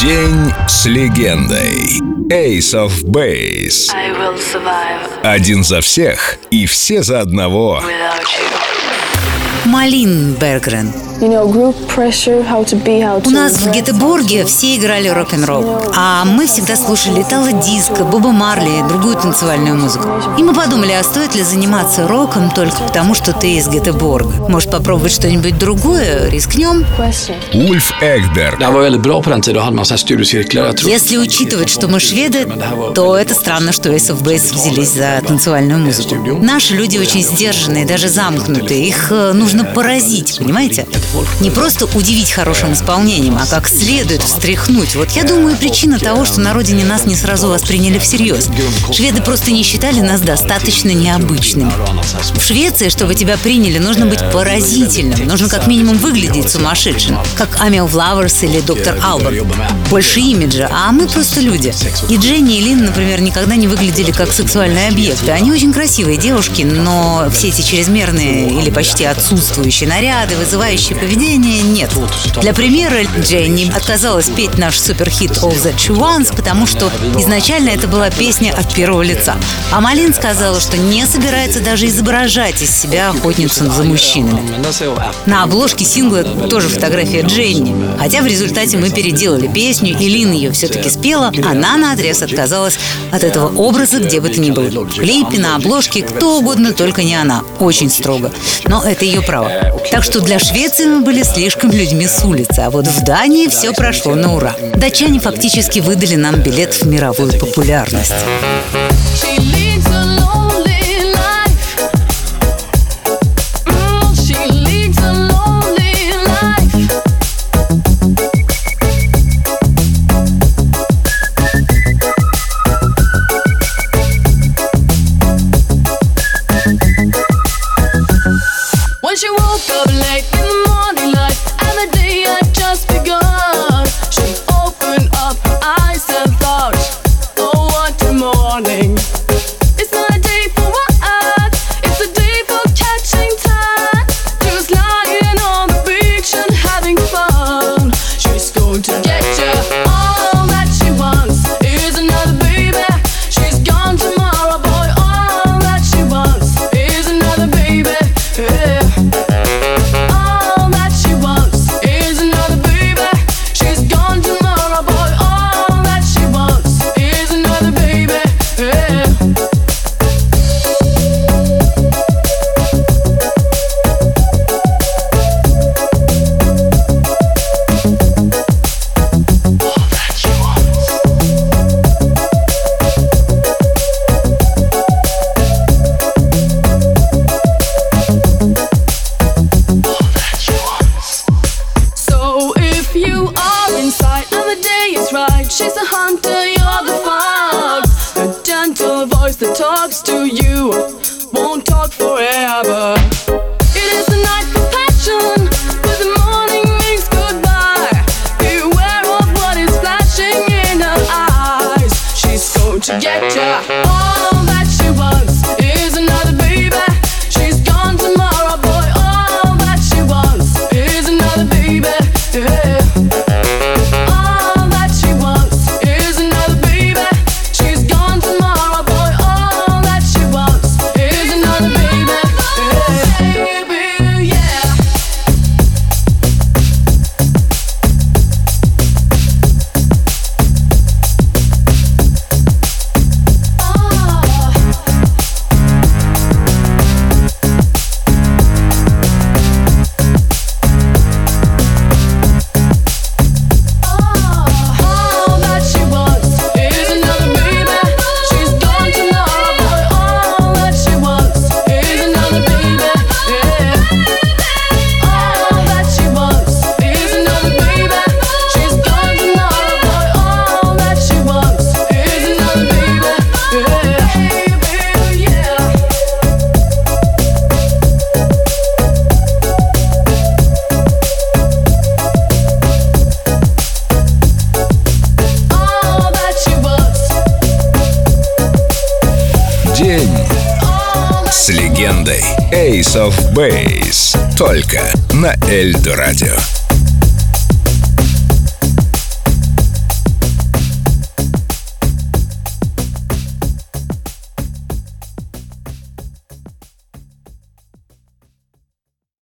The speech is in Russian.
День с легендой. Ace of Base. I will survive Один за всех и все за одного. Малин Бергрен. You know, group pressure, how to be, how to У нас в Гетеборге все играли рок-н-ролл, а мы всегда слушали Тала-диско, Боба Марли и другую танцевальную музыку. И мы подумали, а стоит ли заниматься роком только потому, что ты из Гетеборга? Может, попробовать что-нибудь другое? Рискнем? Ульф tror Если учитывать, что мы шведы, то это странно, что Ace Base взялись за танцевальную музыку. Наши люди очень сдержанные, даже замкнутые. Их э, нужно поразить, понимаете? Не просто удивить хорошим исполнением, а как следует встряхнуть. Вот я думаю, причина того, что на родине нас не сразу восприняли всерьез. Шведы просто не считали нас достаточно необычными. В Швеции, чтобы тебя приняли, нужно быть поразительным. Нужно как минимум выглядеть сумасшедшим. Как Амио Флауэрс или доктор Албан. Больше имиджа, а мы просто люди. И Дженни и Лин, например, никогда не выглядели как сексуальные объекты. Они очень красивые девушки, но все эти чрезмерные или почти отсутствующие наряды, вызывающие поведение, нет. Для примера, Дженни отказалась петь наш суперхит All That She Wants, потому что изначально это была песня от первого лица. А Малин сказала, что не собирается даже изображать из себя охотницу за мужчинами. На обложке сингла тоже фотография Дженни. Хотя в результате мы переделали песню, и Лин ее все-таки спела, она на отрез отказалась от этого образа, где бы то ни было. В клипе, на обложке, кто угодно, только не она. Очень строго. Но это ее право. Так что для Швеции мы были слишком людьми с улицы, а вот в Дании все прошло на ура. Датчане фактически выдали нам билет в мировую популярность. Talks to you won't talk forever. It is the night for passion, but the morning means goodbye. Beware of what is flashing in her eyes. She's going to get ya. All с легендой. Ace of Base. Только на Эльдо Радио.